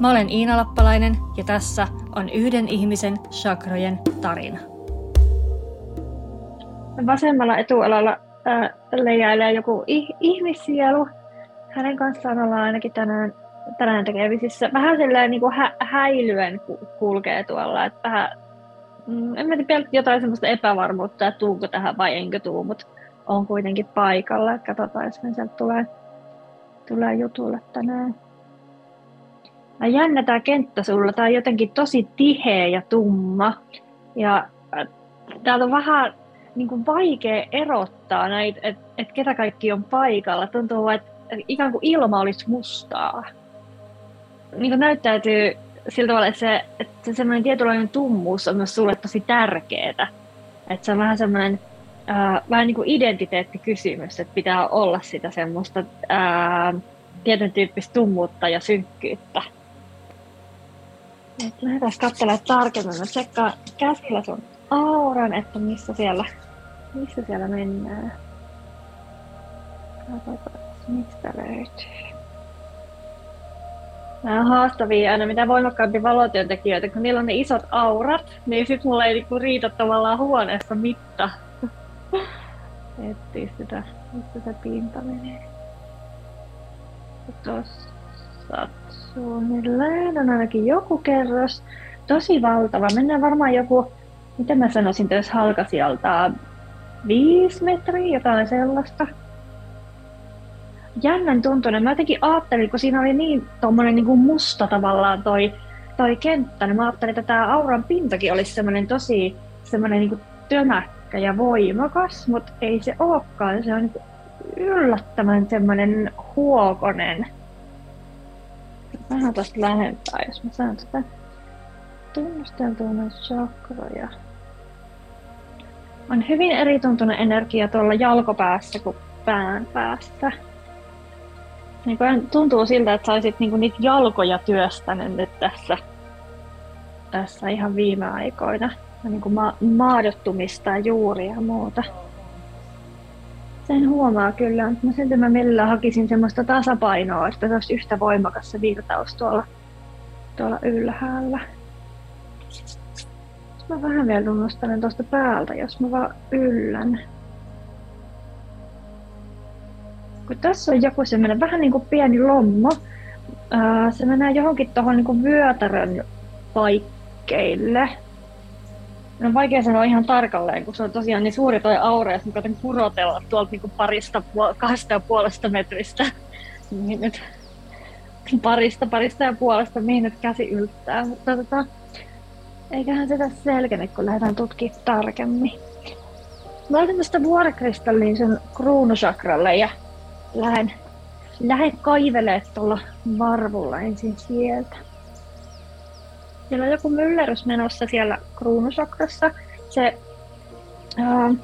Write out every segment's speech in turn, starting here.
Mä olen Iina Lappalainen ja tässä on yhden ihmisen chakrojen tarina. Vasemmalla etualalla äh, leijailee joku ih- ihmissielu. Hänen kanssaan ollaan ainakin tänään, tänään tekemisissä. Vähän sellainen niin kuin hä- häilyen kulkee tuolla. Että vähän, mm, en mä tiedä, jotain semmoista epävarmuutta, että tuunko tähän vai enkö tuu, mutta on kuitenkin paikalla. Katsotaan, jos me sieltä tulee, tulee jutulle tänään. Mä jännä tää kenttä sulla. Tää on jotenkin tosi tiheä ja tumma. Ja äh, täältä on vähän niin kuin vaikea erottaa näitä, että et ketä kaikki on paikalla. Tuntuu, että ikään kuin ilma olisi mustaa. Niin kuin näyttäytyy sillä tavalla, että se, että se semmoinen tietynlainen tummuus on myös sulle tosi tärkeää. Että se on vähän semmoinen äh, vähän niin kuin identiteettikysymys, että pitää olla sitä semmoista äh, tietyn tyyppistä tummuutta ja synkkyyttä. Et lähdetään katselemaan tarkemmin. Mä tsekkaan käsillä sun auran, että missä siellä, missä siellä mennään. Katsotaan, mistä löytyy. Nämä on haastavia aina, mitä voimakkaampi valotyöntekijöitä, kun niillä on ne isot aurat, niin sit mulla ei niinku riitä tavallaan huoneessa mitta. Etsiä sitä, mistä se pinta menee. Tossa suunnilleen on ainakin joku kerros. Tosi valtava. Mennään varmaan joku, miten mä sanoisin, jos halkasijalta viisi metriä, jotain sellaista. Jännän tuntunen. Mä jotenkin ajattelin, kun siinä oli niin tommonen niin kuin musta tavallaan toi, toi kenttä, niin mä ajattelin, että tämä auran pintakin olisi semmoinen tosi semmoinen niin tömäkkä ja voimakas, mutta ei se olekaan. Se on niin yllättävän semmoinen huokonen vähän tästä lähempää, jos mä saan tätä tunnusteltua näitä chakroja. On hyvin erituntunen energia tuolla jalkopäässä kuin pään päästä. Niin tuntuu siltä, että saisit niinku niitä jalkoja työstänyt nyt tässä, tässä ihan viime aikoina. Niin ma- maadottumista ja juuria ja muuta. Sen huomaa kyllä, mutta silti mä millään hakisin semmoista tasapainoa, että se olisi yhtä voimakas se virtaus tuolla, tuolla ylhäällä. Mä vähän vielä tunnustelen tuosta päältä, jos mä vaan yllän. Kun tässä on joku semmoinen vähän niin kuin pieni lommo, se menee johonkin tuohon niin vyötärön paikkeille on vaikea sanoa ihan tarkalleen, kun se on tosiaan niin suuri toi aura, ja mä koitan kurotella tuolta niin parista, kahdesta ja puolesta metristä. Niin nyt parista, parista ja puolesta, mihin nyt käsi yltää. Mutta tota, eiköhän sitä selkene, kun lähdetään tutkimaan tarkemmin. Mä otan tästä vuorekristalliin sen kruunusakralle ja lähden, lähden kaivelemaan tuolla varvulla ensin sieltä. Siellä on joku myllerys menossa siellä kruunusakrassa. Se, ää,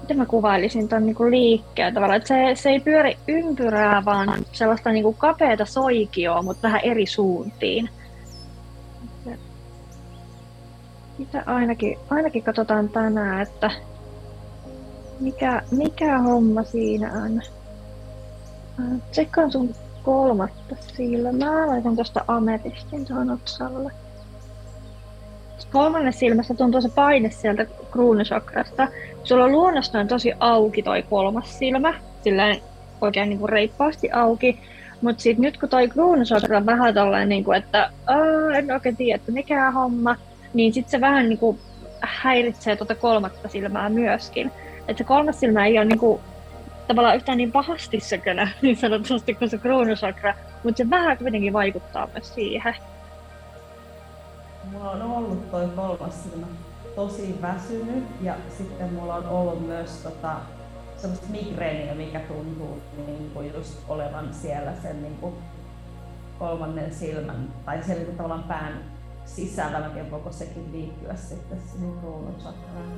miten mä kuvailisin ton niinku liikkeen tavalla, että se, se ei pyöri ympyrää, vaan sellaista niinku kapeata soikioa, mutta vähän eri suuntiin. Mitä ainakin, ainakin katsotaan tänään, että mikä, mikä homma siinä on. Tsekkaan sun kolmatta silmää. Laitan tuosta ametistin tuohon otsalle. Kolmannessa silmässä tuntuu se paine sieltä kruunusakrasta. Sulla on luonnostaan tosi auki toi kolmas silmä, silleen oikein niin kuin reippaasti auki. Mutta sitten nyt kun toi kruunusakra on vähän tolleen, niin kuin, että en oikein tiedä, että mikä homma, niin sitten se vähän niin kuin häiritsee tuota kolmatta silmää myöskin. Että se kolmas silmä ei ole niin kuin tavallaan yhtään niin pahasti sökönä niin sanotusti kuin se kruunusakra, mutta se vähän kuitenkin vaikuttaa myös siihen. Mulla on ollut toi kolmas silmä tosi väsynyt ja sitten mulla on ollut myös tota, semmoista migreeniä, mikä tuntuu niin kuin just olevan siellä sen niin kuin kolmannen silmän, tai siellä niin tavallaan pään sisällä voiko sekin liittyä sitten siihen kruunusakraan.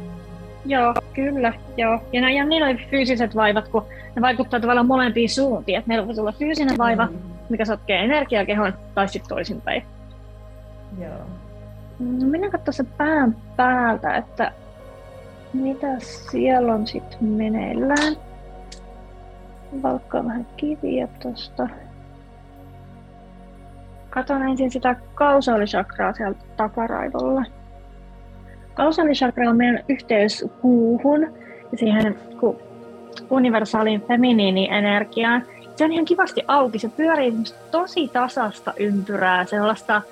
Joo, kyllä, joo. Ja, no, ja niin oli fyysiset vaivat, kun ne vaikuttaa tavallaan molempiin suuntiin. Että meillä voi tulla fyysinen vaiva, mm. mikä sotkee energiakehon, tai sitten toisinpäin. Joo. No minä katsoin se pään päältä, että mitä siellä on sitten meneillään. Valkkaa vähän kiviä tosta. Katon ensin sitä kausaalisakraa sieltä takaraivolla. Kausaalisakra on meidän yhteys kuuhun ja siihen universaaliin feminiini-energiaan. Se on ihan kivasti auki. Se pyörii tosi tasasta ympyrää, sellaista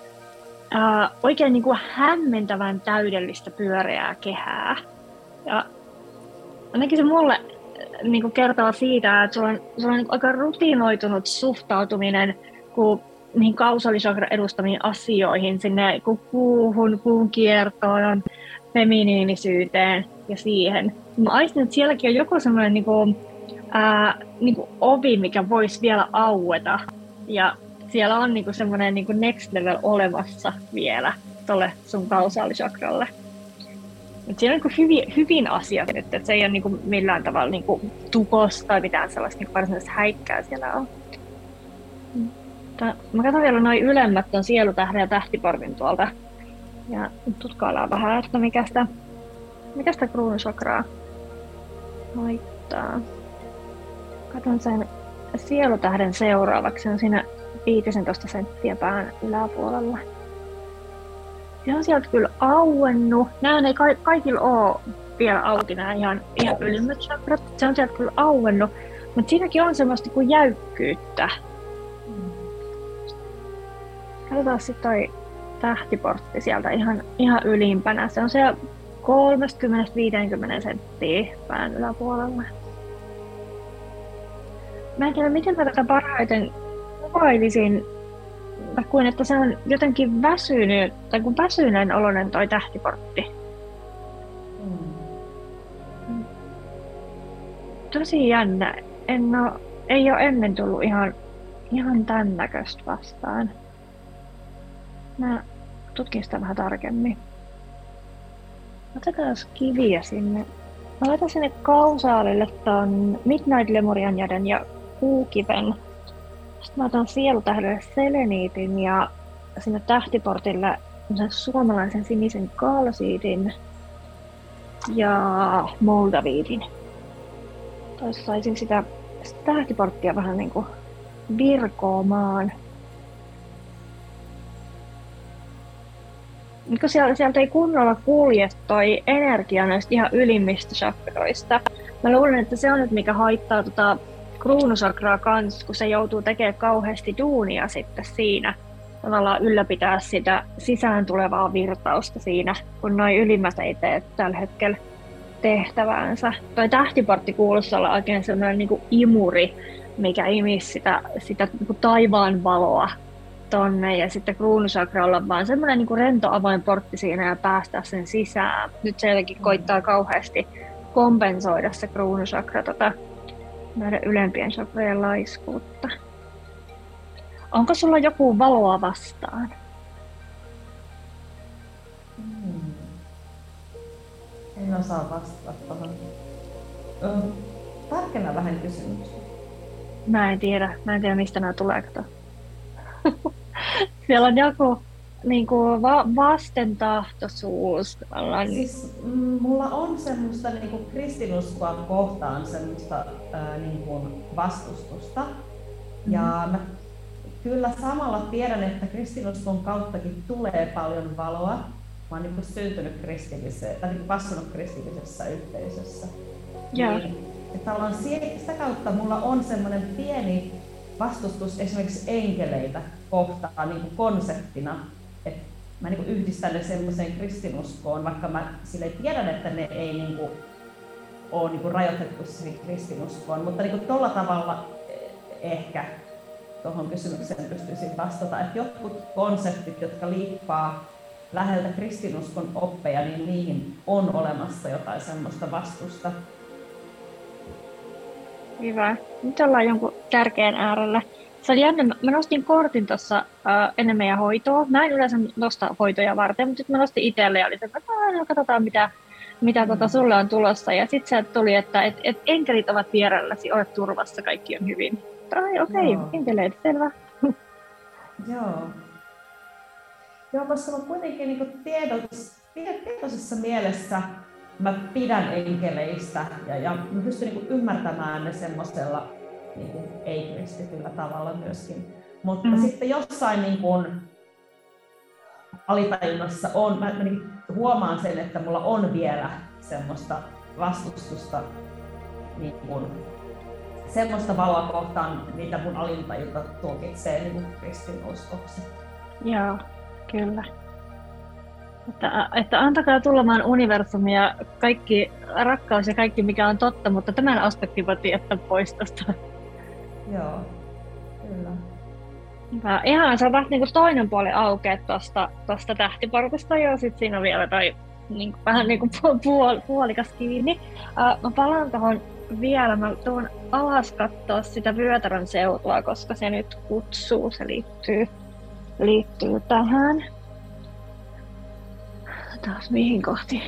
ää, oikein niin kuin hämmentävän täydellistä pyöreää kehää. Ja ainakin se mulle niin kuin kertoo siitä, että sulla on, sulla on niin aika rutinoitunut suhtautuminen kun niihin kausalisakran edustamiin asioihin, sinne kuuhun, kuun kiertoon, feminiinisyyteen ja siihen. Mä aistin, että sielläkin on joku semmoinen niin kuin, ää, niin kuin ovi, mikä voisi vielä aueta. Ja siellä on niin kuin semmoinen niin next level olemassa vielä tuolle sun kausaalisakralle. Mutta siinä on niin hyvin, hyvin asiat nyt, että se ei ole niin millään tavalla niin kuin tukos tai mitään sellaista niin varsinaista häikkää siellä on. Mä katson vielä noin ylemmät on sielutähden ja tähtiporvin tuolta. Ja tutkaillaan vähän, että mikä sitä, mikä sitä kruunusakraa laittaa. Katon sen sielutähden seuraavaksi. Se on siinä 15 senttiä pään yläpuolella. Se on sieltä kyllä auennut. Nämä ei ka- kaikilla ole vielä auki nämä ihan, ihan ylimmät chakrat. Se on sieltä kyllä auennut. Mutta siinäkin on semmoista kuin jäykkyyttä. Katsotaan sitten toi tähtiportti sieltä ihan, ihan ylimpänä. Se on siellä 30-50 senttiä pään yläpuolella. Mä en tiedä, miten mä tätä parhaiten kuvailisin, kuin että se on jotenkin väsynyt, tai kuin väsyneen oloinen toi tähtiportti. Tosi jännä. En oo, ei ole ennen tullut ihan, ihan tän näköistä vastaan. Mä tutkin sitä vähän tarkemmin. Otetaan kiviä sinne. Mä laitan sinne kausaalille ton Midnight Lemurian jäden ja kuukiven. Sitten mä otan sielutähdelle seleniitin ja sinne tähtiportille sen suomalaisen sinisen kalsiitin ja moldaviitin. Toisaalta saisin sitä, tähtiporttia vähän niinku virkoamaan. Kun niinku sieltä, ei kunnolla kulje toi energia näistä ihan ylimmistä chakroista. Mä luulen, että se on nyt mikä haittaa tota kruunusakraa kans, kun se joutuu tekemään kauheasti duunia sitten siinä. Tavallaan ylläpitää sitä sisään tulevaa virtausta siinä, kun noin ylimmät ei tee tällä hetkellä tehtäväänsä. Toi tähtiportti kuuluisi olla oikein sellainen niin imuri, mikä imisi sitä, sitä niin taivaan valoa tonne ja sitten kruunusakra on vaan semmoinen niin rento avoin portti siinä ja päästä sen sisään. Nyt se jotenkin koittaa kauheasti kompensoida se kruunusakra tota, näiden ylempien sakrojen laiskuutta. Onko sulla joku valoa vastaan? Hmm. En osaa vastata. Tarkenna vähän kysymyksiä. Mä en tiedä. Mä en tiedä, mistä nämä tulee. Siellä on joku niin kuin va- vastentahtoisuus. Siis, mm, mulla on semmoista niin kuin kristinuskoa kohtaan semmoista ää, niin kuin vastustusta. Mm-hmm. Ja mä kyllä samalla tiedän, että kristinuskon kauttakin tulee paljon valoa. Mä oon niin kuin syntynyt kristilliseen, tai niin kuin kasvanut kristillisessä yhteisössä. Yeah. Niin, että sitä kautta mulla on semmoinen pieni vastustus esimerkiksi enkeleitä kohtaan niin kuin konseptina. Et mä niin kuin yhdistän ne semmoiseen kristinuskoon, vaikka mä sille tiedän, että ne ei niin kuin, ole niin kuin rajoitettu siihen kristinuskoon, mutta niin kuin tolla tavalla eh, ehkä tuohon kysymykseen pystyisin vastata, että jotkut konseptit, jotka liippaa läheltä kristinuskon oppeja, niin niihin on olemassa jotain semmoista vastusta. Hyvä. Nyt ollaan jonkun tärkeän äärellä. Se oli jännä. Mä nostin kortin tuossa uh, ennen meidän hoitoa. Mä en yleensä nosta hoitoja varten, mutta sitten mä nostin itselle ja oli se, että no, katsotaan mitä, mitä mm. tota sulle on tulossa. Ja sitten se tuli, että et, et enkelit ovat vierelläsi, olet turvassa, kaikki on hyvin. Ai okei, okay, enkeleitä, selvä. Joo. Joo, koska mä kuitenkin niin tiedos, tietoisessa mielessä mä pidän enkeleistä ja, ja mä pystyn niin ymmärtämään ne semmoisella niin ei-kristityllä tavalla myöskin. Mutta mm. sitten jossain niin kuin, alitajunnassa on, mä, mä niin huomaan sen, että mulla on vielä semmoista vastustusta niin kuin, semmoista valoa kohtaan, mitä mun alintajunta tulkitsee niin kristinuskoksi. Joo, kyllä. Että, että antakaa tulemaan universumia kaikki rakkaus ja kaikki mikä on totta, mutta tämän aspektin voitiin jättää pois tästä. Joo, kyllä. Ja ihan sä vähän niin toinen puoli aukeaa tuosta tosta tähtiporukasta ja sitten siinä on vielä toi niin kuin, vähän niin kuin puol, puolikas kiinni. Uh, mä palaan tuohon vielä, mä tuon alas katsoa sitä Vyötärön seutua, koska se nyt kutsuu, se liittyy, liittyy tähän. Taas mihin kohti?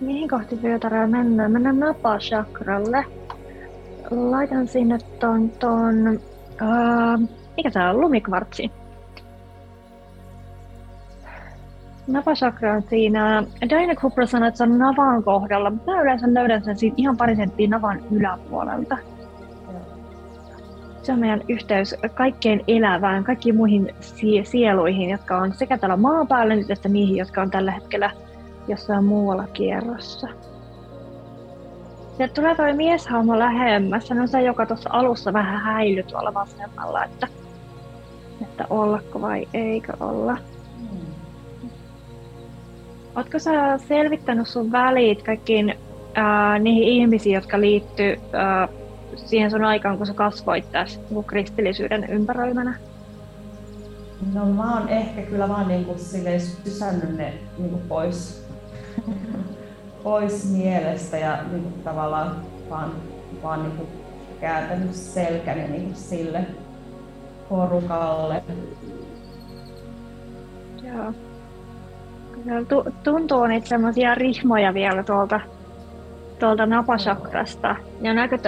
Mihin kohti Vyötäröä mennään? Mennään Napa-chakralle. Laitan sinne ton, ton uh, mikä tää on, lumikvartsi. Napasakra on siinä, Diana Cooper sanoi, että se on navan kohdalla, mutta mä yleensä löydän sen siitä ihan pari senttiä navan yläpuolelta. Se on meidän yhteys kaikkeen elävään, kaikkiin muihin sieluihin, jotka on sekä täällä maan päällä että niihin, jotka on tällä hetkellä jossain muualla kierrossa. Sieltä tulee toi mieshahmo lähemmäs. Se on se, joka tuossa alussa vähän häily tuolla vasemmalla, että, että ollako vai eikö olla. Oletko sä selvittänyt sun välit kaikkiin ää, niihin ihmisiin, jotka liittyy ää, siihen sun aikaan, kun sä kasvoit tässä niin kristillisyyden ympäröimänä? No mä oon ehkä kyllä vaan niinku sysännyt ne niinku pois, pois mielestä ja niinku tavallaan vaan, vaan niinku kääntänyt selkäni niinku sille porukalle. Joo tuntuu niitä semmoisia rihmoja vielä tuolta, tuolta napasakrasta. Ne on aika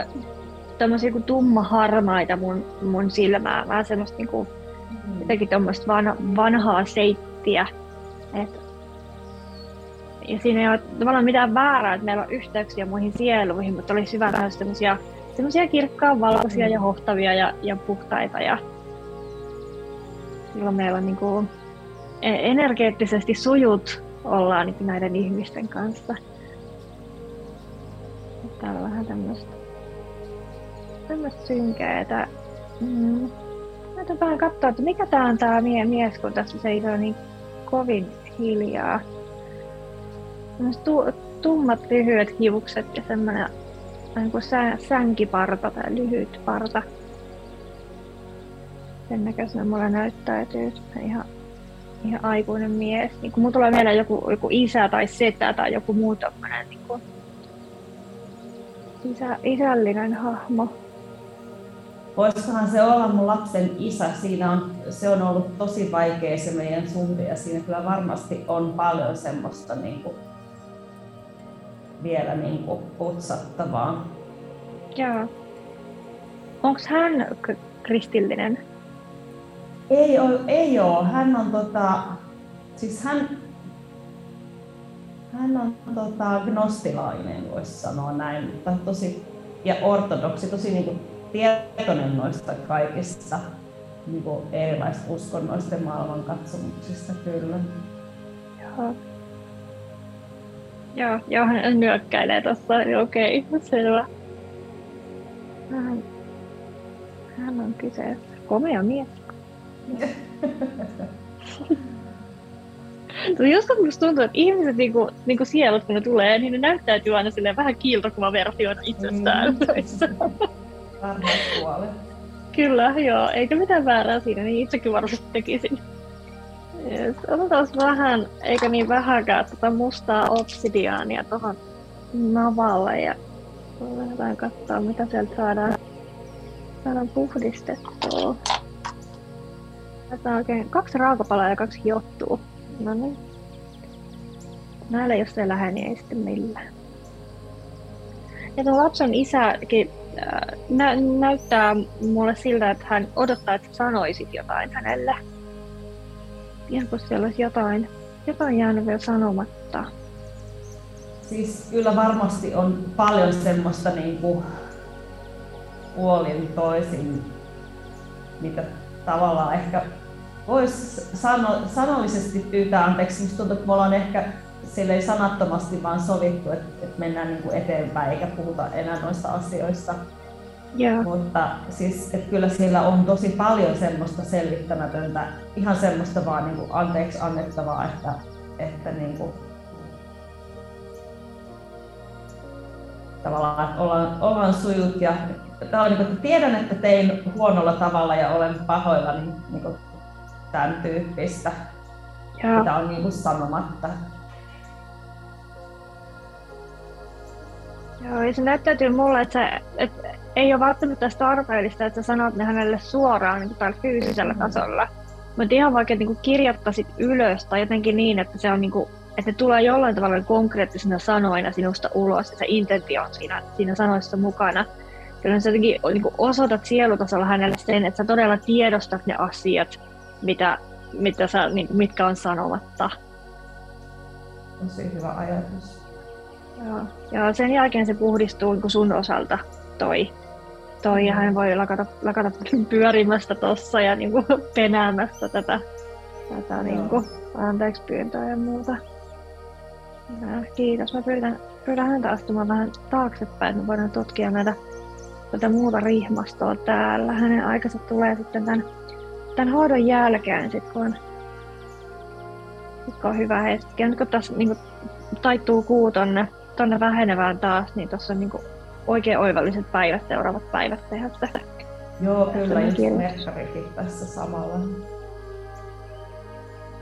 tämmöisiä kuin tumma harmaita mun, mun silmää. Vähän semmoista niinku, mm. jotenkin tuommoista vanha, vanhaa seittiä. Et, ja siinä ei ole tavallaan mitään väärää, että meillä on yhteyksiä muihin sieluihin, mutta olisi hyvä nähdä semmoisia semmoisia kirkkaan valkoisia ja hohtavia ja, ja puhtaita. Ja silloin meillä on niin kuin, E- energeettisesti sujut ollaan niin näiden ihmisten kanssa. Täällä on vähän tämmöistä tämmöistä synkeetä. Mm. Mä vähän katsoa, että mikä tää on tää mie- mies, kun tässä seisoo niin kovin hiljaa. Tu- tummat lyhyet hiukset ja semmoinen kuin sä- sänkiparta tai lyhyt parta. Sen näköisenä mulle näyttäytyy ihan ihan aikuinen mies. Niin kun mun tulee mieleen joku, joku isä tai setä tai joku muu tämmöinen niin kuin isä, isällinen hahmo. Voisikohan se olla mun lapsen isä? Siinä on, se on ollut tosi vaikea se meidän suhde ja siinä kyllä varmasti on paljon semmoista niin kuin, vielä niin kuin, putsattavaa. Joo. Onko hän kristillinen? Ei ole, ei ole. Hän on tota, siis hän, hän on tota, gnostilainen, voisi sanoa näin, mutta tosi, ja ortodoksi, tosi niin kuin, tietoinen noista kaikista niin kuin erilaisista uskonnoista ja maailmankatsomuksista kyllä. Joo. Joo, joo hän nyökkäilee tuossa, niin okei, okay, selvä. Hän, hän on kyseessä. Komea mies. Joskus musta tuntuu, että ihmiset niinku, niinku sielut, kun ne tulee, niin ne näyttäytyy aina silleen vähän kiiltokuvaversioina itsestään. Mm. Kyllä, joo. Eikä mitään väärää siinä, niin itsekin varmasti tekisin. Yes. Otetaan vähän, eikä niin vähäkään, tota mustaa obsidiaania tuohon navalle ja lähdetään katsoa, mitä sieltä saadaan. Täällä on puhdistettu. Tätä oikein kaksi raakapalaa ja kaksi hiottua. No niin. Näillä jos se lähde, niin ei sitten millään. Ja tuon lapsen isäkin äh, nä- näyttää mulle siltä, että hän odottaa, että sanoisit jotain hänelle. Kun siellä olisi jotain, jotain jäänyt vielä sanomatta. Siis kyllä varmasti on paljon semmoista niin kuin puolin toisin, mitä tavallaan ehkä voisi sano, sanollisesti pyytää anteeksi. Musta tuntuu, että me ollaan ehkä silleen sanattomasti vaan sovittu, että, että mennään niin kuin eteenpäin eikä puhuta enää noista asioista. Yeah. Mutta siis, että kyllä siellä on tosi paljon semmoista selvittämätöntä, ihan semmoista vaan niin kuin anteeksi annettavaa, että, että niin kuin tavallaan, että ollaan, ollaan sujut ja on, niin kuin, että tiedän, että tein huonolla tavalla ja olen pahoilla, niin, niin kuin, tämän tyyppistä, Ja, mitä on niin kuin sanomatta. joo, ja se näyttäytyy mulle, että, että ei ole välttämättä tarpeellista, että sä sanot ne hänelle suoraan niin tällä fyysisellä tasolla. Mutta ihan vaikka niin kuin kirjoittaisit ylös tai jotenkin niin, että se on niin kuin, että ne tulee jollain tavalla konkreettisina sanoina sinusta ulos ja se intentio on siinä, siinä sanoissa mukana. Kyllä sä jotenkin niin kuin osoitat sielutasolla hänelle sen, että sä todella tiedostat ne asiat, mitä, mitä sä, niin, mitkä on sanomatta. Tosi hyvä ajatus. Joo. Ja sen jälkeen se puhdistuu niin kuin sun osalta toi, toi ja hän voi lakata, lakata pyörimästä tossa ja niin kuin penäämästä tätä, tätä niin kuin, anteeksi pyyntöä ja muuta. Hyvä, kiitos. Mä pyydän, pyydän häntä astumaan vähän taaksepäin, että me voidaan tutkia näitä, tätä muuta rihmastoa täällä. Hänen aikansa tulee sitten tämän, tämän hoidon jälkeen, sit kun, on, sit kun on hyvä hetki. Ja nyt kun tässä niin kuin, taittuu kuu tonne, tonne vähenevään taas, niin tuossa on niin kuin, oikein oivalliset päivät, seuraavat päivät tehdä tätä. Joo, kyllä, just tässä samalla.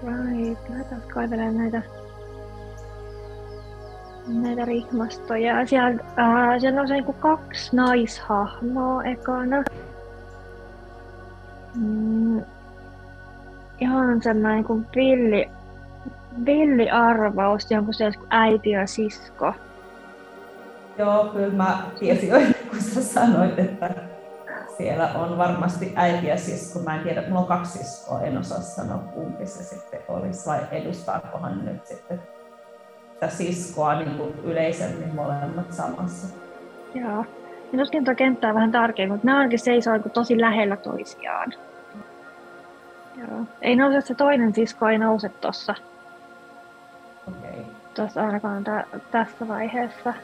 Right, lähdetään kaivelemaan näitä, näitä rihmastoja. Siellä, äh, siellä on se niinku kaksi naishahmoa ekana. Mm, ihan semmoinen kuin villi, villi arvaus, jonkun kuin äiti ja sisko. Joo, kyllä mä tiesin jo, kun sä sanoit, että siellä on varmasti äiti ja sisko. Mä en tiedä, mulla on kaksi siskoa, en osaa sanoa kumpi se sitten olisi, vai edustaakohan nyt sitten sitä siskoa niin kuin yleisemmin molemmat samassa. Joo. Ja tuskin tuo kenttää vähän tarkemmin, mutta nämä ainakin seisoo niinku tosi lähellä toisiaan. Joo. Ei nouse se toinen sisko, ei nouse tuossa Okei. Okay. tuossa ainakaan tä, tässä vaiheessa.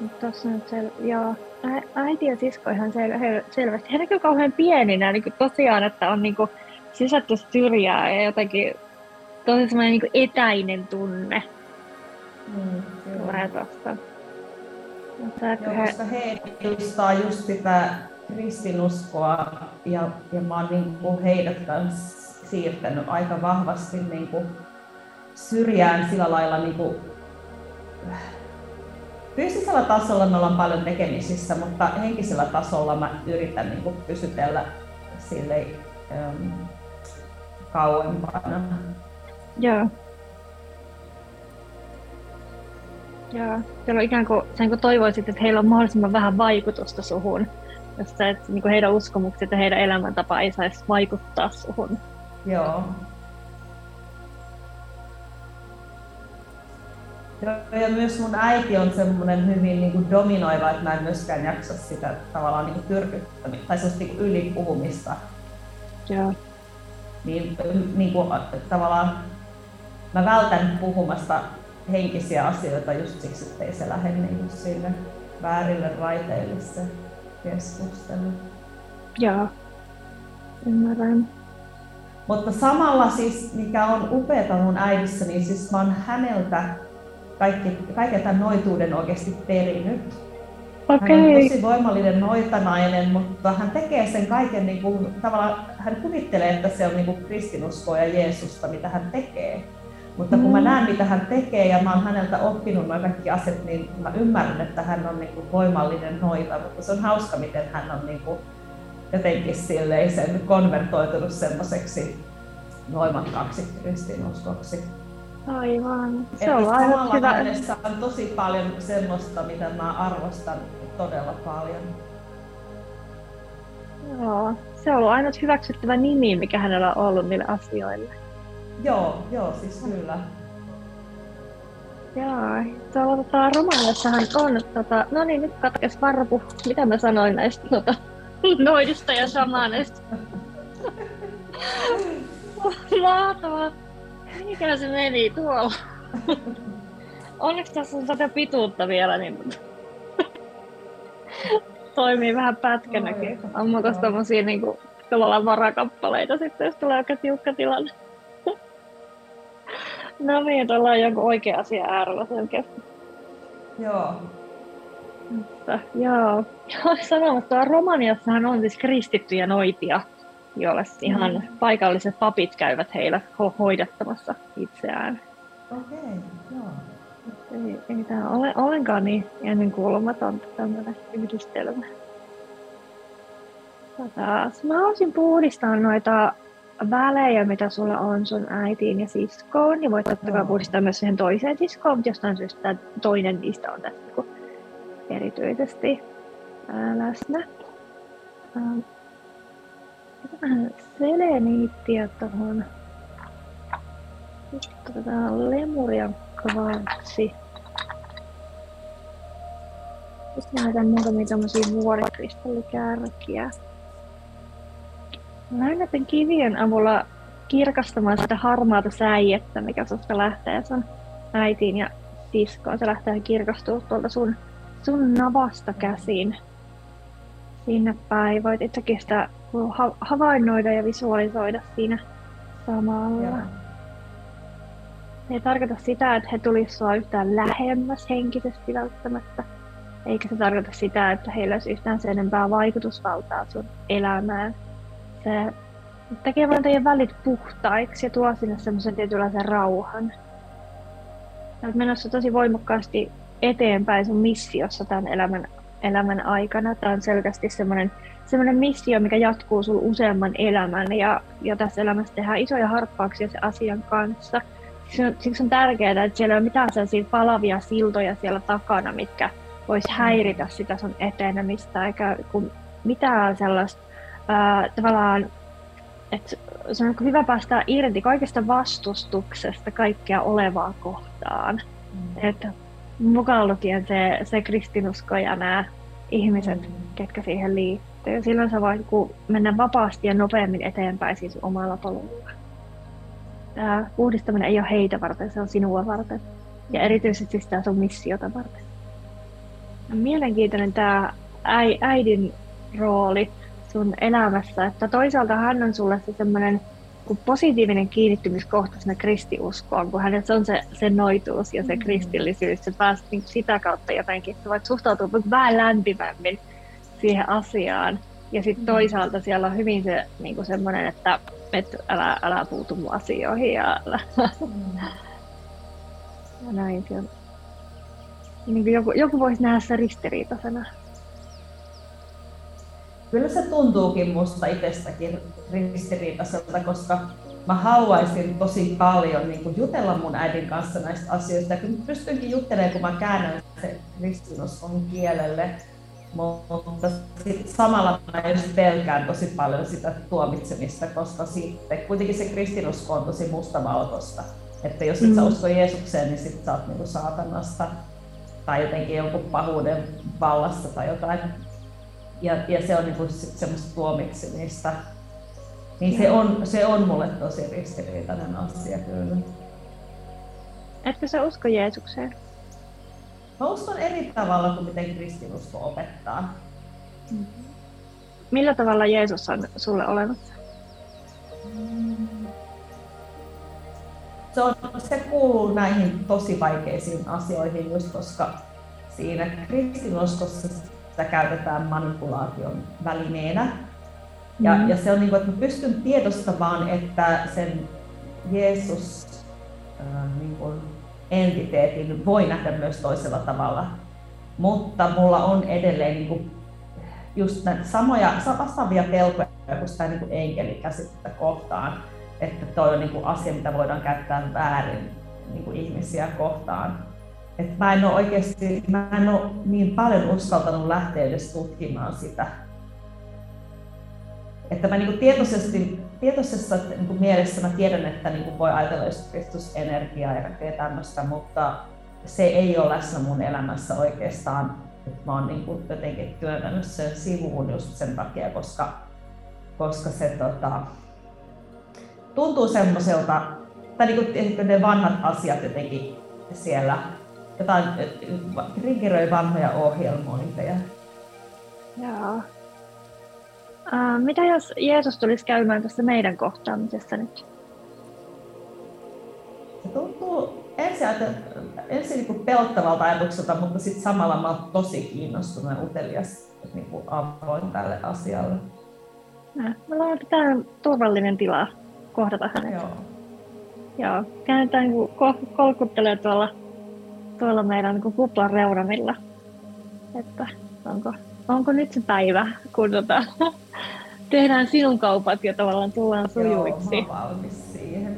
Mutta Tuossa nyt sel, joo. Ä, äiti ja sisko ihan sel, hel, selvästi. He näkyy kauhean pieninä, niin kuin tosiaan, että on niin kuin sysätty syrjää ja jotenkin tosi semmoinen niin kuin etäinen tunne Mm, tulee tuosta. Mutta Joo, he, koska he edustaa just sitä kristinuskoa ja, ja mä oon niin kuin heidät kanssa siirtänyt aika vahvasti niin kuin syrjään sillä lailla niin kuin, fyysisellä tasolla me ollaan paljon tekemisissä, mutta henkisellä tasolla mä yritän niin kuin pysytellä sille ähm, kauempana. Joo. Joo. Siellä on ikään kuin, sen kuin toivoisit, että heillä on mahdollisimman vähän vaikutusta suhun. Jos sä et, niin kuin heidän uskomukset ja heidän elämäntapa ei saisi vaikuttaa suhun. Joo. Joo, Ja myös mun äiti on semmoinen hyvin niin kuin dominoiva, että mä en myöskään jaksa sitä tavallaan niin tyrkyttämistä tai sellaista niin ylipuhumista. Joo. Niin, niin kuin, tavallaan mä vältän puhumasta henkisiä asioita just siksi, että ei se lähde niin sille väärille raiteille se keskustelu. Joo. Ymmärrän. Mutta samalla siis, mikä on upeata mun äidissä, niin siis mä oon häneltä kaikki, kaiken tämän noituuden oikeasti perinyt. Hän on tosi voimallinen noitanainen, mutta hän tekee sen kaiken, niin kuin, tavallaan hän kuvittelee, että se on niin kuin kristinuskoa ja Jeesusta, mitä hän tekee. Mutta kun mä mm. näen, mitä hän tekee ja mä oon häneltä oppinut noin kaikki asiat, niin mä ymmärrän, että hän on niin kuin voimallinen noita, mutta se on hauska, miten hän on niin kuin jotenkin sen konvertoitunut semmoiseksi voimakkaaksi kristinuskoksi. Aivan. Se on aivan hyvä. hänessä on tosi paljon semmoista, mitä mä arvostan todella paljon. Joo, se on ollut ainut hyväksyttävä nimi, mikä hänellä on ollut niille asioille. Joo, joo, siis kyllä. Joo, tuolla tota, romaaniassahan on, tota, no niin, nyt katkes varpu, mitä mä sanoin näistä tota, noidista ja shamaneista. Mahtavaa. Mikä se meni tuolla? Onneksi tässä on tätä pituutta vielä, niin toimii vähän pätkänäkin. Ammuko tommosia niinku tavallaan varakappaleita sitten, jos tulee aika tiukka tilanne. no niin, tuolla on jonkun oikea asia äärellä selkeästi. Joo. Mutta, joo. Sanomassa Romaniassahan on siis kristittyjä noitia, joille ihan mm. paikalliset papit käyvät heillä ho- hoidattamassa itseään. Okei, okay, joo. Ei, ei tämä ole ollenkaan niin ennenkuulumatonta tämmöinen yhdistelmä. Tota, mä haluaisin puhdistaa noita välejä, mitä sulla on sun äitiin ja siskoon, niin voit totta kai puhdistaa myös siihen toiseen siskoon, mutta jostain syystä toinen niistä on tässä niin erityisesti läsnä. Seleniittiä tuohon. Sitten otetaan lemurian kvartsi. Sitten lähdetään muutamia tämmöisiä vuorikristallikärkiä. Lähden näiden kivien avulla kirkastamaan sitä harmaata säijettä, mikä susta lähtee sun äitiin ja siskoon. Se lähtee kirkastua tuolta sun, sun navasta käsin sinne päin. Voit itsekin sitä havainnoida ja visualisoida siinä samalla. Joo. ei tarkoita sitä, että he tulisivat sua yhtään lähemmäs henkisesti välttämättä. Eikä se tarkoita sitä, että heillä olisi yhtään sen enempää vaikutusvaltaa sun elämään se tekee vain teidän välit puhtaiksi ja tuo sinne semmoisen tietynlaisen rauhan. Olet menossa tosi voimakkaasti eteenpäin sun missiossa tämän elämän, elämän aikana. Tämä on selkeästi semmoinen, semmoinen missio, mikä jatkuu sun useamman elämän ja, ja tässä elämässä tehdään isoja harppauksia sen asian kanssa. Siksi on, siksi on tärkeää, että siellä ei ole mitään sellaisia palavia siltoja siellä takana, mitkä vois häiritä sitä sun etenemistä, eikä kun mitään sellaista ää, tavallaan, että se on hyvä päästä irti kaikesta vastustuksesta kaikkea olevaa kohtaan. Mm. Että mukaan lukien se, se kristinusko ja nämä ihmiset, mm. ketkä siihen liittyy. Silloin sä voit mennä vapaasti ja nopeammin eteenpäin siis omalla polulla. Tämä puhdistaminen ei ole heitä varten, se on sinua varten. Ja erityisesti sitä sun missiota varten. Mielenkiintoinen tämä äidin rooli sun elämässä. Että toisaalta hän on sulle se semmoinen positiivinen kiinnittymiskohta sinne kristiuskoon, kun hänessä on se, se noituus ja se mm. kristillisyys, se pääset niin sitä kautta jotenkin, että voit suhtautua vähän lämpimämmin siihen asiaan. Ja sitten mm. toisaalta siellä on hyvin se niin semmoinen, että et älä, älä puutu mun asioihin ja, älä. Mm. ja näin. Niin kuin joku, joku voisi nähdä se ristiriitaisena kyllä se tuntuukin musta itsestäkin ristiriitaiselta, koska mä haluaisin tosi paljon niin kuin jutella mun äidin kanssa näistä asioista. Ja kyllä pystynkin juttelemaan, kun mä käännän se kristinuskon kielelle. Mutta sit samalla mä just pelkään tosi paljon sitä tuomitsemista, koska sitten kuitenkin se kristinusko on tosi mustavalkoista. Että jos et mm. sä usko Jeesukseen, niin sit sä oot niinku saatanasta tai jotenkin jonkun pahuuden vallassa tai jotain ja, ja se on niinku semmoista tuomitsemista. Niin se on, se on mulle tosi ristiriitainen asia kyllä. Etkö sä usko Jeesukseen? Mä uskon eri tavalla kuin miten kristinusko opettaa. Mm-hmm. Millä tavalla Jeesus on sulle olemassa? Se, on, se kuuluu näihin tosi vaikeisiin asioihin, just koska siinä kristinuskossa sitä käytetään manipulaation välineenä. Ja, mm. ja se on niin kuin, että mä pystyn tiedostamaan, että sen Jeesus niin kuin entiteetin voi nähdä myös toisella tavalla. Mutta mulla on edelleen niin kuin just näitä samoja, vastaavia pelkoja kuin sitä niin kuin enkelikäsitettä kohtaan, että toi on niin kuin asia, mitä voidaan käyttää väärin niin kuin ihmisiä kohtaan. Et mä en ole oikeasti, mä en ole niin paljon uskaltanut lähteä edes tutkimaan sitä. Että mä niin tietoisesti, tietoisessa niin mielessä mä tiedän, että niin voi ajatella just Kristusenergiaa ja kaikkea tämmöistä, mutta se ei ole läsnä mun elämässä oikeastaan. Että mä oon niin kuin jotenkin työntänyt sen sivuun just sen takia, koska, koska se tota, tuntuu semmoiselta, tai niin kuin ne vanhat asiat jotenkin siellä jotain, triggeröi vanhoja ohjelmointeja. Joo. Uh, mitä jos Jeesus tulisi käymään tässä meidän kohtaamisessa nyt? Se tuntuu ensin, ensin niin kuin pelottavalta ajatukselta, mutta sitten samalla mä olen tosi kiinnostunut ja utelias niin kuin avoin tälle asialle. Me tämä turvallinen tila kohdata hänet. Joo. Joo, käännetään niin kolkuttelee tuolla, tuolla meidän niin kuplan reunamilla. Että onko, onko nyt se päivä, kun tota, tehdään sinun kaupat ja tavallaan tullaan sujuiksi. Joo, valmis siihen.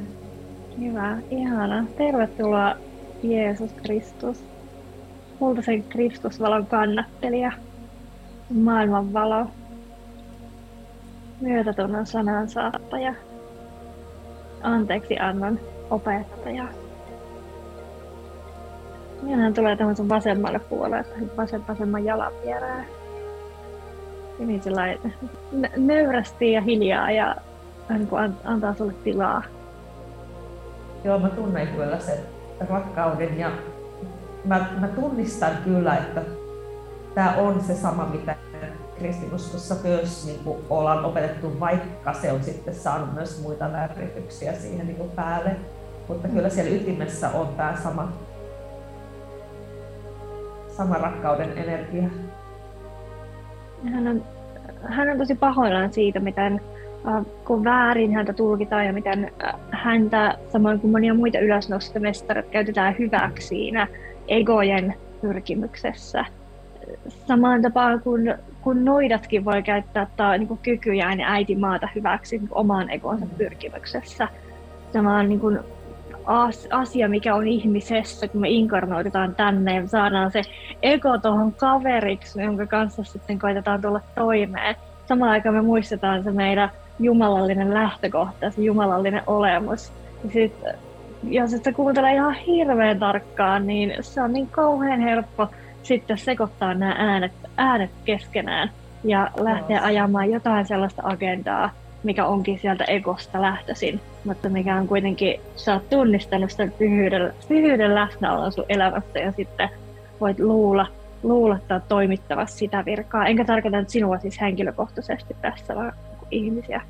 Hyvä, ihana. Tervetuloa Jeesus Kristus. Kultaisen Kristusvalon kannattelija. Maailman valo. Myötätunnon sanan saattaja anteeksi annan opettaja. Ja hän tulee tähän sun vasemmalle puolelle, vasen, vasemman jalan vierään. Niin sellainen nöyrästi ja hiljaa ja niin antaa sulle tilaa. Joo, mä tunnen kyllä sen rakkauden ja mä, mä tunnistan kyllä, että tämä on se sama, mitä kristinuskossa myös niin kuin ollaan opetettu, vaikka se on sitten saanut myös muita värityksiä siihen niin kuin päälle. Mutta kyllä siellä ytimessä on tämä sama, sama rakkauden energia. Hän on, hän on tosi pahoillaan siitä, miten äh, kun väärin häntä tulkitaan ja miten äh, häntä, samoin kuin monia muita ylösnostomestarit, käytetään hyväksi siinä egojen pyrkimyksessä samaan tapaan kuin, kun noidatkin voi käyttää tai, niin kuin kykyjään ja äiti maata hyväksi niin oman egonsa pyrkimyksessä. On niin kuin, asia, mikä on ihmisessä, kun me inkarnoitetaan tänne ja saadaan se ego tuohon kaveriksi, jonka kanssa sitten koitetaan tulla toimeen. Samaan aikaan me muistetaan se meidän jumalallinen lähtökohta, se jumalallinen olemus. Ja sit, jos et sä kuuntele ihan hirveän tarkkaan, niin se on niin kauhean helppo sitten sekoittaa nämä äänet, äänet keskenään ja lähteä ajamaan jotain sellaista agendaa, mikä onkin sieltä egosta lähtöisin, mutta mikä on kuitenkin, sä oot tunnistanut sen pyhyyden, pyhyyden läsnäolon sun elämässä ja sitten voit luulla, luulattaa toimittava sitä virkaa. Enkä tarkoita että sinua siis henkilökohtaisesti tässä, vaan ihmisiä,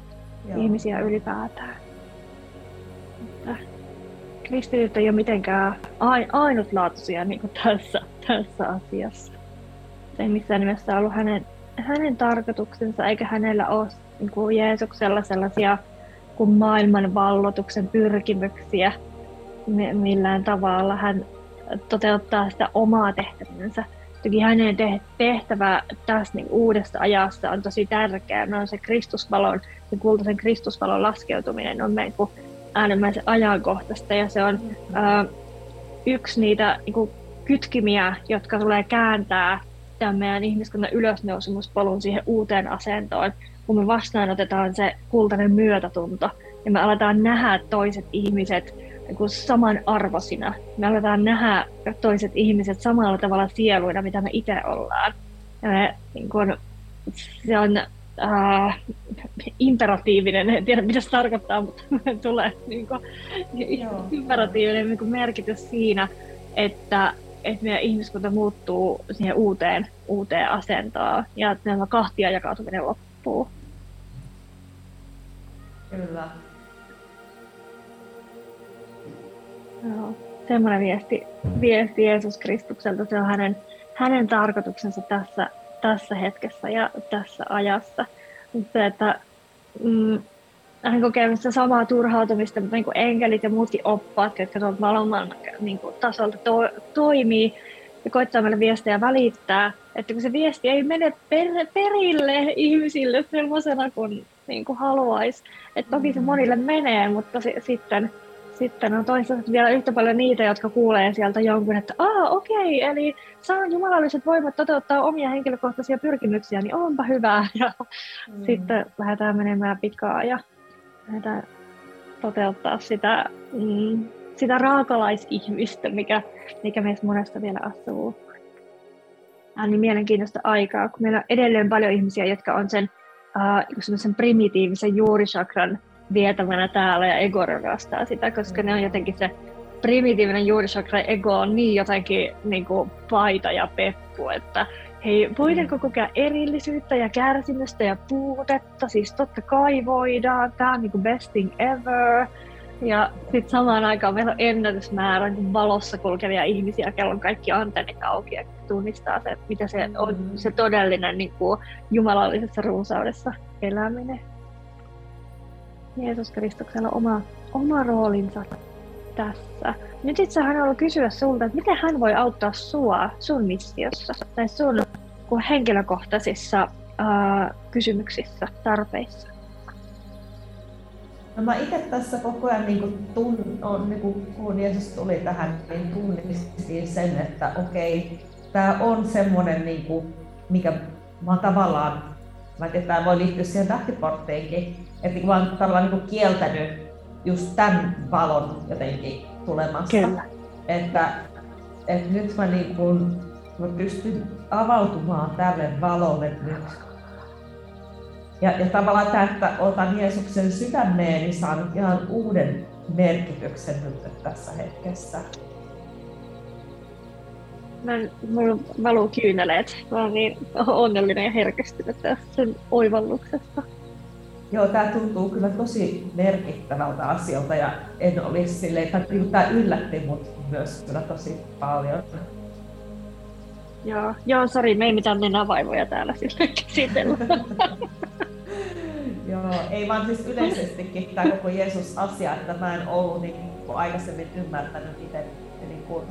Joo. ihmisiä ylipäätään. Mutta kristityt ei ole mitenkään ainutlaatuisia niin kuin tässä tässä asiassa. Se ei missään nimessä ollut hänen, hänen tarkoituksensa, eikä hänellä ole niin kuin Jeesuksella sellaisia kuin maailman vallotuksen pyrkimyksiä millään tavalla. Hän toteuttaa sitä omaa tehtävänsä. Toki hänen tehtävä tässä niin uudessa ajassa on tosi tärkeä. No se Kristusvalon, se kultaisen Kristusvalon laskeutuminen on meidän äärimmäisen ajankohtaista ja se on ää, yksi niitä niin kuin kytkimiä, jotka tulee kääntää tämän meidän ihmiskunnan ylösnousemuspolun siihen uuteen asentoon, kun me vastaanotetaan se kultainen myötätunto ja me aletaan nähdä toiset ihmiset niin samanarvoisina. Me aletaan nähdä toiset ihmiset samalla tavalla sieluina, mitä me itse ollaan. Ja me, niin kuin, se on äh, imperatiivinen, en tiedä mitä se tarkoittaa, mutta tulee niin kuin, imperatiivinen niin merkitys siinä, että että meidän ihmiskunta muuttuu siihen uuteen, uuteen asentoon ja että nämä kahtia jakautuminen loppuu. Kyllä. Joo. Semmoinen viesti, viesti Jeesus Kristukselta, se on hänen, hänen tarkoituksensa tässä, tässä hetkessä ja tässä ajassa. Se, että mm, hän kokee sitä samaa turhautumista, mutta niin kuin enkelit ja muutkin oppaat, jotka tuolta maailman niin kuin, tasolta to, toimii ja koittaa meille viestejä välittää, että kun se viesti ei mene per, perille ihmisille sellaisena kuin, niin kuin haluaisi. Että toki se mm. monille menee, mutta si, sitten, sitten on toisaalta vielä yhtä paljon niitä, jotka kuulee sieltä jonkun, että aa okei, okay, eli saan jumalalliset voimat toteuttaa omia henkilökohtaisia pyrkimyksiä, niin onpa hyvä. Ja mm. sitten lähdetään menemään pikaa ja lähdetään toteuttaa sitä, mm, sitä raakalaisihmistä, mikä, mikä meissä monesta vielä asuu. Tämä on niin mielenkiintoista aikaa, kun meillä on edelleen paljon ihmisiä, jotka on sen, uh, sen primitiivisen juurisakran vietävänä täällä ja ego rakastaa sitä, koska ne on jotenkin se primitiivinen juurisakra ego on niin jotenkin niin kuin paita ja peppu, että hei, voidaanko kokea erillisyyttä ja kärsimystä ja puutetta? Siis totta kai voidaan, tämä on niin kuin best thing ever. Ja sitten samaan aikaan meillä on ennätysmäärä niin valossa kulkevia ihmisiä, kello on kaikki antennit auki ja tunnistaa se, mitä se on mm. se todellinen niin kuin jumalallisessa runsaudessa eläminen. Jeesus Kristuksella on oma, oma roolinsa tässä. Nyt itse hän haluaa kysyä sulta, että miten hän voi auttaa sua sun missiossa tai sun henkilökohtaisissa uh, kysymyksissä, tarpeissa? No mä itse tässä koko ajan, niin kuin tun, on, niin kuin, kun Jeesus tuli tähän, niin tunnistin sen, että okei, tämä on semmoinen, niin kuin, mikä mä tavallaan, mä en tiedä, tämä voi liittyä siihen tähtiportteenkin, että mä oon tavallaan niin kuin kieltänyt just tämän valon jotenkin tulemassa. Kyllä. Että, että nyt mä, niin kuin, mä pystyn avautumaan tälle valolle nyt. Ja, ja tavallaan tämä, että otan Jeesuksen sydämeen, niin saan ihan uuden merkityksen nyt tässä hetkessä. Mä, mulla valuu kyyneleet. Mä oon niin onnellinen ja herkästynyt tästä sen oivalluksesta. Joo, tämä tuntuu kyllä tosi merkittävältä asialta ja en olisi silleen, että niin tämä yllätti mut myös kyllä tosi paljon. Joo, joo sori, me ei mitään nenävaivoja täällä sille käsitellä. joo, ei vaan siis yleisestikin tämä koko Jeesus-asia, että mä en ollut niin kuin aikaisemmin ymmärtänyt itse, niin kuin,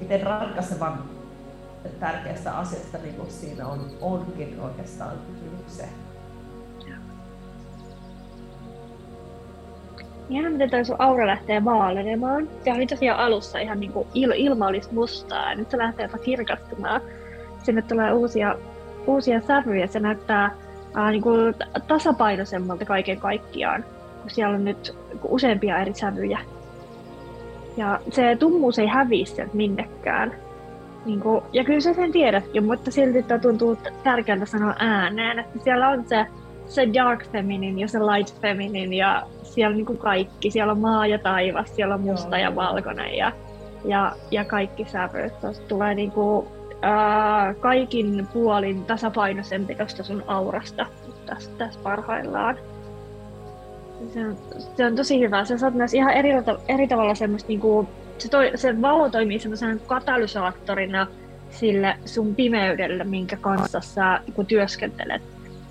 miten ratkaisevan tärkeästä asiasta niin kuin siinä on, onkin oikeastaan kyse. Ihan miten toi sun aura lähtee vaalenemaan. Se oli tosiaan alussa ihan niin kuin il- ilma olisi mustaa, ja nyt se lähtee jopa kirkastumaan. Sinne tulee uusia, uusia sävyjä, se näyttää ää, niin kuin tasapainoisemmalta kaiken kaikkiaan, kun siellä on nyt useampia eri sävyjä. Ja se tummuus ei häviä sieltä minnekään. Niin kuin, ja kyllä sä sen tiedätkin, mutta silti tämä tuntuu tärkeältä sanoa ääneen, että siellä on se, se dark feminine ja se light feminine ja siellä niin kuin kaikki, siellä on maa ja taivas, siellä on musta Joo. ja valkoinen ja, ja, ja kaikki sävyt. Tuosta tulee niin kuin, ää, kaikin puolin tasapainoisempi tuosta sun aurasta tässä, tässä parhaillaan. Se on, se on tosi hyvä. Sä saat myös ihan eri, eri tavalla semmoista, niin kuin, se, toi, se valo toimii semmoisena katalysaattorina sille sun pimeydelle, minkä kanssa sä niin työskentelet.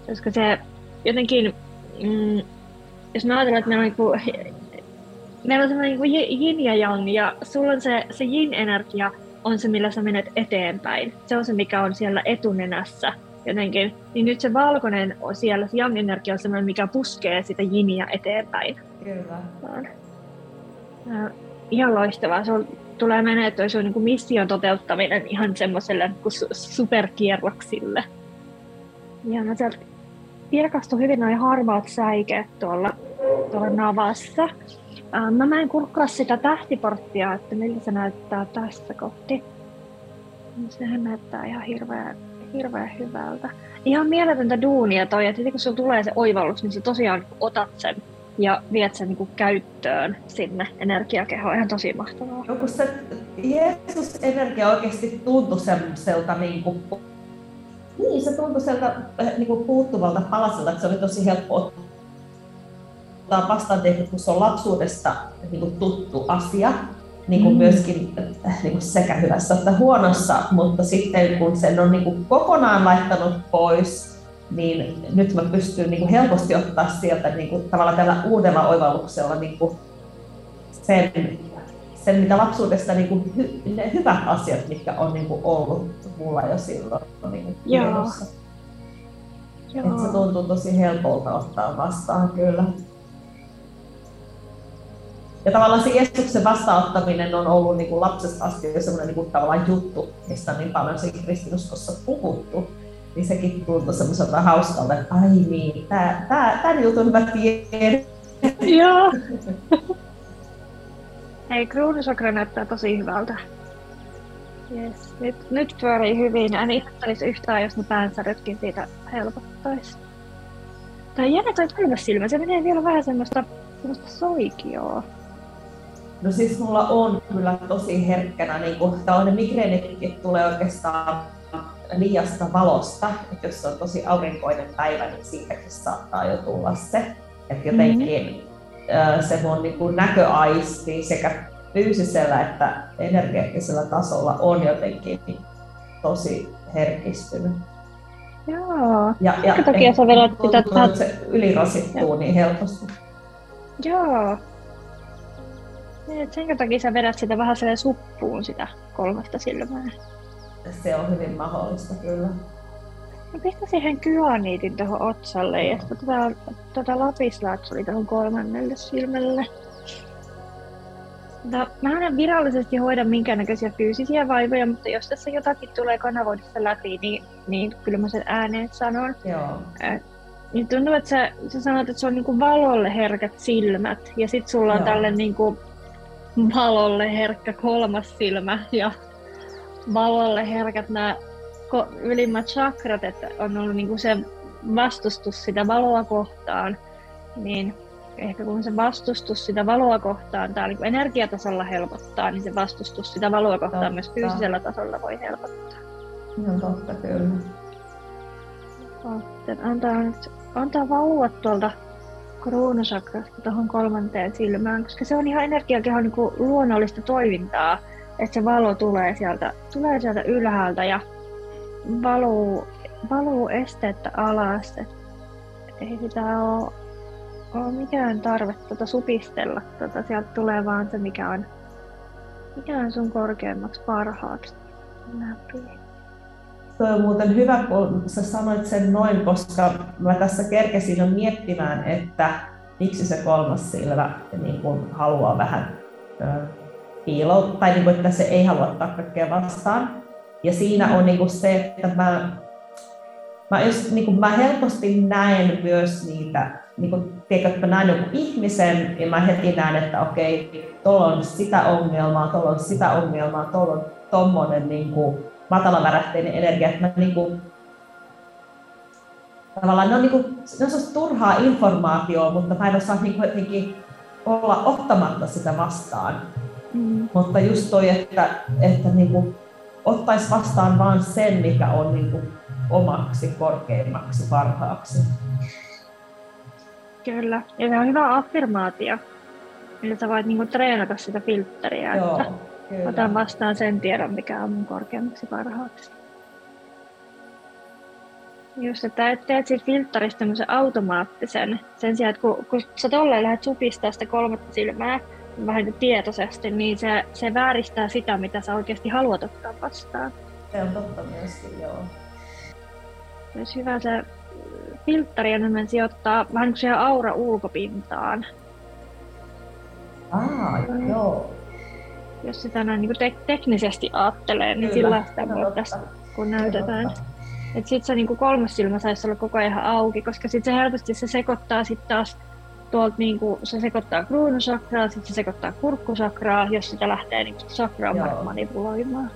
Koska se jotenkin, mm, jos me ajatellaan, että meillä on, niin meillä on semmoinen niin yin ja yang, ja sulla on se, se yin-energia on se, millä sä menet eteenpäin. Se on se, mikä on siellä etunenässä jotenkin. Niin nyt se valkoinen on siellä, se yang-energia on semmoinen, mikä puskee sitä jiniä eteenpäin. Kyllä. Ja, ihan loistavaa. Se on, tulee menee toi sun niin mission toteuttaminen ihan semmoiselle niin superkierroksille. Ja mä sieltä kirkastui hyvin noin harmaat säikeet tuolla, tuolla navassa. Mä, mä en kurkkaa sitä tähtiporttia, että miltä se näyttää tässä kohti. Sehän näyttää ihan hirveän, hirveän hyvältä. Ihan mieletöntä duunia toi, että kun sulla tulee se oivallus, niin sä tosiaan otat sen ja viet sen niin käyttöön sinne energiakehoon. Ihan tosi mahtavaa. No, kun se Jeesus-energia oikeasti tuntui semmoiselta niin kuin niin, se tuntui sieltä eh, niin kuin puuttuvalta palaselta, että se oli tosi helppo ottaa vastaan, kun se on lapsuudesta niin kuin tuttu asia, niin kuin mm. myöskin eh, niin kuin sekä hyvässä että huonossa, mutta sitten kun sen on niin kuin kokonaan laittanut pois, niin nyt mä pystyn niin kuin helposti ottaa sieltä niin kuin, tavallaan tällä uudella oivalluksella niin kuin sen, sen, mitä lapsuudesta niin kuin, hy, ne hyvät asiat, mitkä on niin kuin ollut mulla jo silloin niin kuin Joo. Joo. se tuntuu tosi helpolta ottaa vastaan kyllä. Ja tavallaan se Jeesuksen vastaanottaminen on ollut niin kuin lapsesta asti jo semmoinen niin kuin, tavallaan juttu, mistä on niin paljon siinä kristinuskossa puhuttu. Niin sekin tuntui semmoiselta hauskalta, että ai niin, tää, tää, tämän jutun mä tiedän. Joo. Hei, kruunusokra näyttää tosi hyvältä. Yes. Nyt, nyt pyörii hyvin. En ihmettelisi yhtään, jos ne päänsärytkin siitä helpottaisi. Tai jännä toi silmä, se menee vielä vähän semmoista, semmoista soikioa. No siis mulla on kyllä tosi herkkänä, niin kuin tällainen migreenikin tulee oikeastaan liiasta valosta, että jos on tosi aurinkoinen päivä, niin siitäkin saattaa jo tulla se, että jotenkin mm-hmm. se mun niin kuin näköaisti sekä fyysisellä että energeettisellä tasolla on jotenkin tosi herkistynyt. Joo. Ja, ja takia sä vedät sitä... Tuntuu, että se ylirasittuu niin helposti. Joo. Niin, sen takia sä vedät sitä vähän suppuun sitä kolmesta silmää. Se on hyvin mahdollista kyllä. No pistä siihen kyaniitin tuohon otsalle ja sitten tuota, tuota lapislaatsuli tuohon kolmannelle silmälle. No, mä en virallisesti hoida minkäännäköisiä fyysisiä vaivoja, mutta jos tässä jotakin tulee kanavoidessa läpi, niin, niin kyllä mä sen ääneen sanon. Joo. Äh, niin tuntuu, että sä, sä sanot, että se on niinku valolle herkät silmät ja sit sulla on Joo. tälle niinku valolle herkkä kolmas silmä ja valolle herkät nämä ylimmät chakrat, että on ollut niinku se vastustus sitä valoa kohtaan, niin ehkä kun se vastustus sitä valoa kohtaan tai niin energiatasolla helpottaa, niin se vastustus sitä valoa kohtaan totta. myös fyysisellä tasolla voi helpottaa. No totta, kyllä. Sitten antaa, nyt, antaa valua tuolta kruunosakrasta tuohon kolmanteen silmään, koska se on ihan energiakehon niin kuin luonnollista toimintaa, että se valo tulee sieltä, tulee sieltä ylhäältä ja valuu, valuu esteettä alas. Et ei sitä ole, ole mikään tarve tuota supistella. Tuota, sieltä tulee vaan se, mikä on, mikä on sun korkeammaksi parhaaksi läpi. Tuo on muuten hyvä, kun sä sanoit sen noin, koska mä tässä kerkesin jo miettimään, että miksi se kolmas silmä niin kuin haluaa vähän piiloa, tai niin kuin, että se ei halua ottaa kaikkea vastaan. Ja siinä on niin kuin se, että mä, mä, just, niin kuin, mä helposti näen myös niitä, niin kuin, tiedätkö, mä näen joku ihmisen, ja mä heti näen, että okei, tuolla on sitä ongelmaa, tuolla on sitä ongelmaa, tuolla on tommonen niin kuin, matalavärähteinen energia, että mä niinku, tavallaan ne on, niinku, ne on turhaa informaatiota, mutta mä en osaa niinku jotenkin olla ottamatta sitä vastaan. Mm. Mutta just toi, että, että niinku, ottaisi vastaan vaan sen, mikä on niinku omaksi, korkeimmaksi, parhaaksi. Kyllä, ja se on hyvä affirmaatio. Eli sä voit niinku treenata sitä filtteriä, Joo. että Kyllä. Otan vastaan sen tiedon, mikä on mun korkeammaksi parhaaksi. Just, että teet siitä filtteristä tämmöisen automaattisen, sen sijaan, että kun, kun sä tolleen lähdet supistaa sitä kolmatta silmää, vähän niin tietoisesti, niin se, se vääristää sitä, mitä sä oikeasti haluat ottaa vastaan. Se on totta myöskin, joo. Myös hyvä se filtteri enemmän sijoittaa vähän kuin siihen aura ulkopintaan. Ah, mm. joo jos sitä näin niin te- teknisesti ajattelee, niin sillä sitä voitaisiin, kun näytetään. Että sit se niin kuin kolmas silmä saisi olla koko ajan auki, koska sitten se helposti se sekoittaa sitten taas tuolta niin kuin, se sekoittaa kruunusakraa, sitten se sekoittaa kurkkusakraa, jos sitä lähtee niin sakraa manipuloimaan.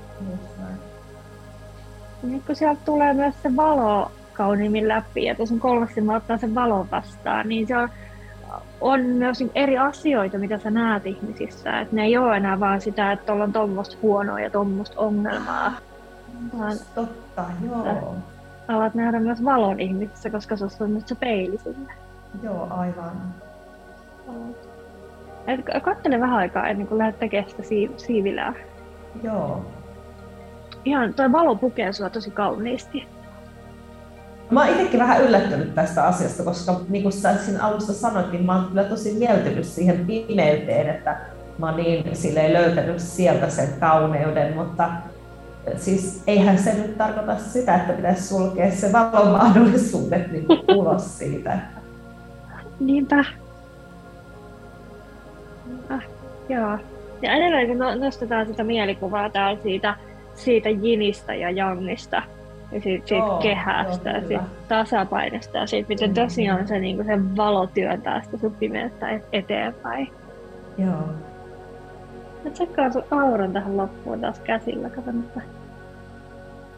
Nyt kun sieltä tulee myös se valo kauniimmin läpi, ja tuossa kolmas silmä ottaa sen valon vastaan, niin se on on myös niin eri asioita, mitä sä näet ihmisissä. Et ne ei ole enää vaan sitä, että tuolla on tuommoista huonoa ja tuommoista ongelmaa. Vaan Totta, joo. Alat nähdä myös valon ihmisissä, koska se on nyt se peili sinne. Joo, aivan. Et kattele vähän aikaa ennen kuin lähdet tekemään sitä siiv- siivilää. Joo. Ihan, toi valo pukee sua tosi kauniisti. Mä oon itsekin vähän yllättynyt tästä asiasta, koska niin kuin sä siinä alussa sanoit, niin mä oon kyllä tosi mieltynyt siihen pimeyteen, että mä oon niin silleen löytänyt sieltä sen kauneuden, mutta siis eihän se nyt tarkoita sitä, että pitäisi sulkea se valomahdollisuudet niin ulos siitä. Niinpä. Ah, joo. Ja edelleen kun no- nostetaan sitä mielikuvaa täällä siitä, siitä jinistä ja jangista, ja siitä, siitä joo, kehästä joo, ja siitä tasapainosta ja siitä, miten mm-hmm. tosiaan se, niin se valo työntää sitä sun pimeyttä eteenpäin. Joo. Mä tsekkaan sun auran tähän loppuun taas käsillä, kato mitä.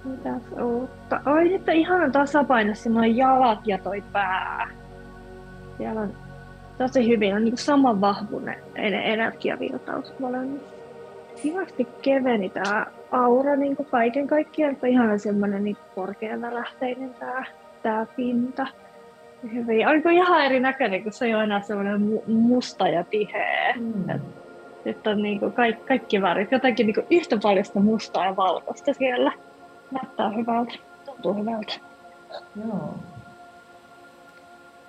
Mitäs uutta? Oi nyt on ihan tasapainossa noin jalat ja toi pää. Siellä on tosi hyvin, on niin saman vahvuinen energiavirtaus molemmissa. Kivasti keveni tää aura niin kuin kaiken kaikkiaan, että ihan semmoinen niin korkeavälähteinen tää, tää pinta. Hyvin. Oliko ihan erinäköinen, kun se ei ole enää semmoinen musta ja tiheä. Mm. Nyt on niin kuin kaikki, kaikki värit, jotenkin niin kuin yhtä paljon sitä mustaa ja valkoista siellä. Näyttää hyvältä, tuntuu hyvältä. Joo.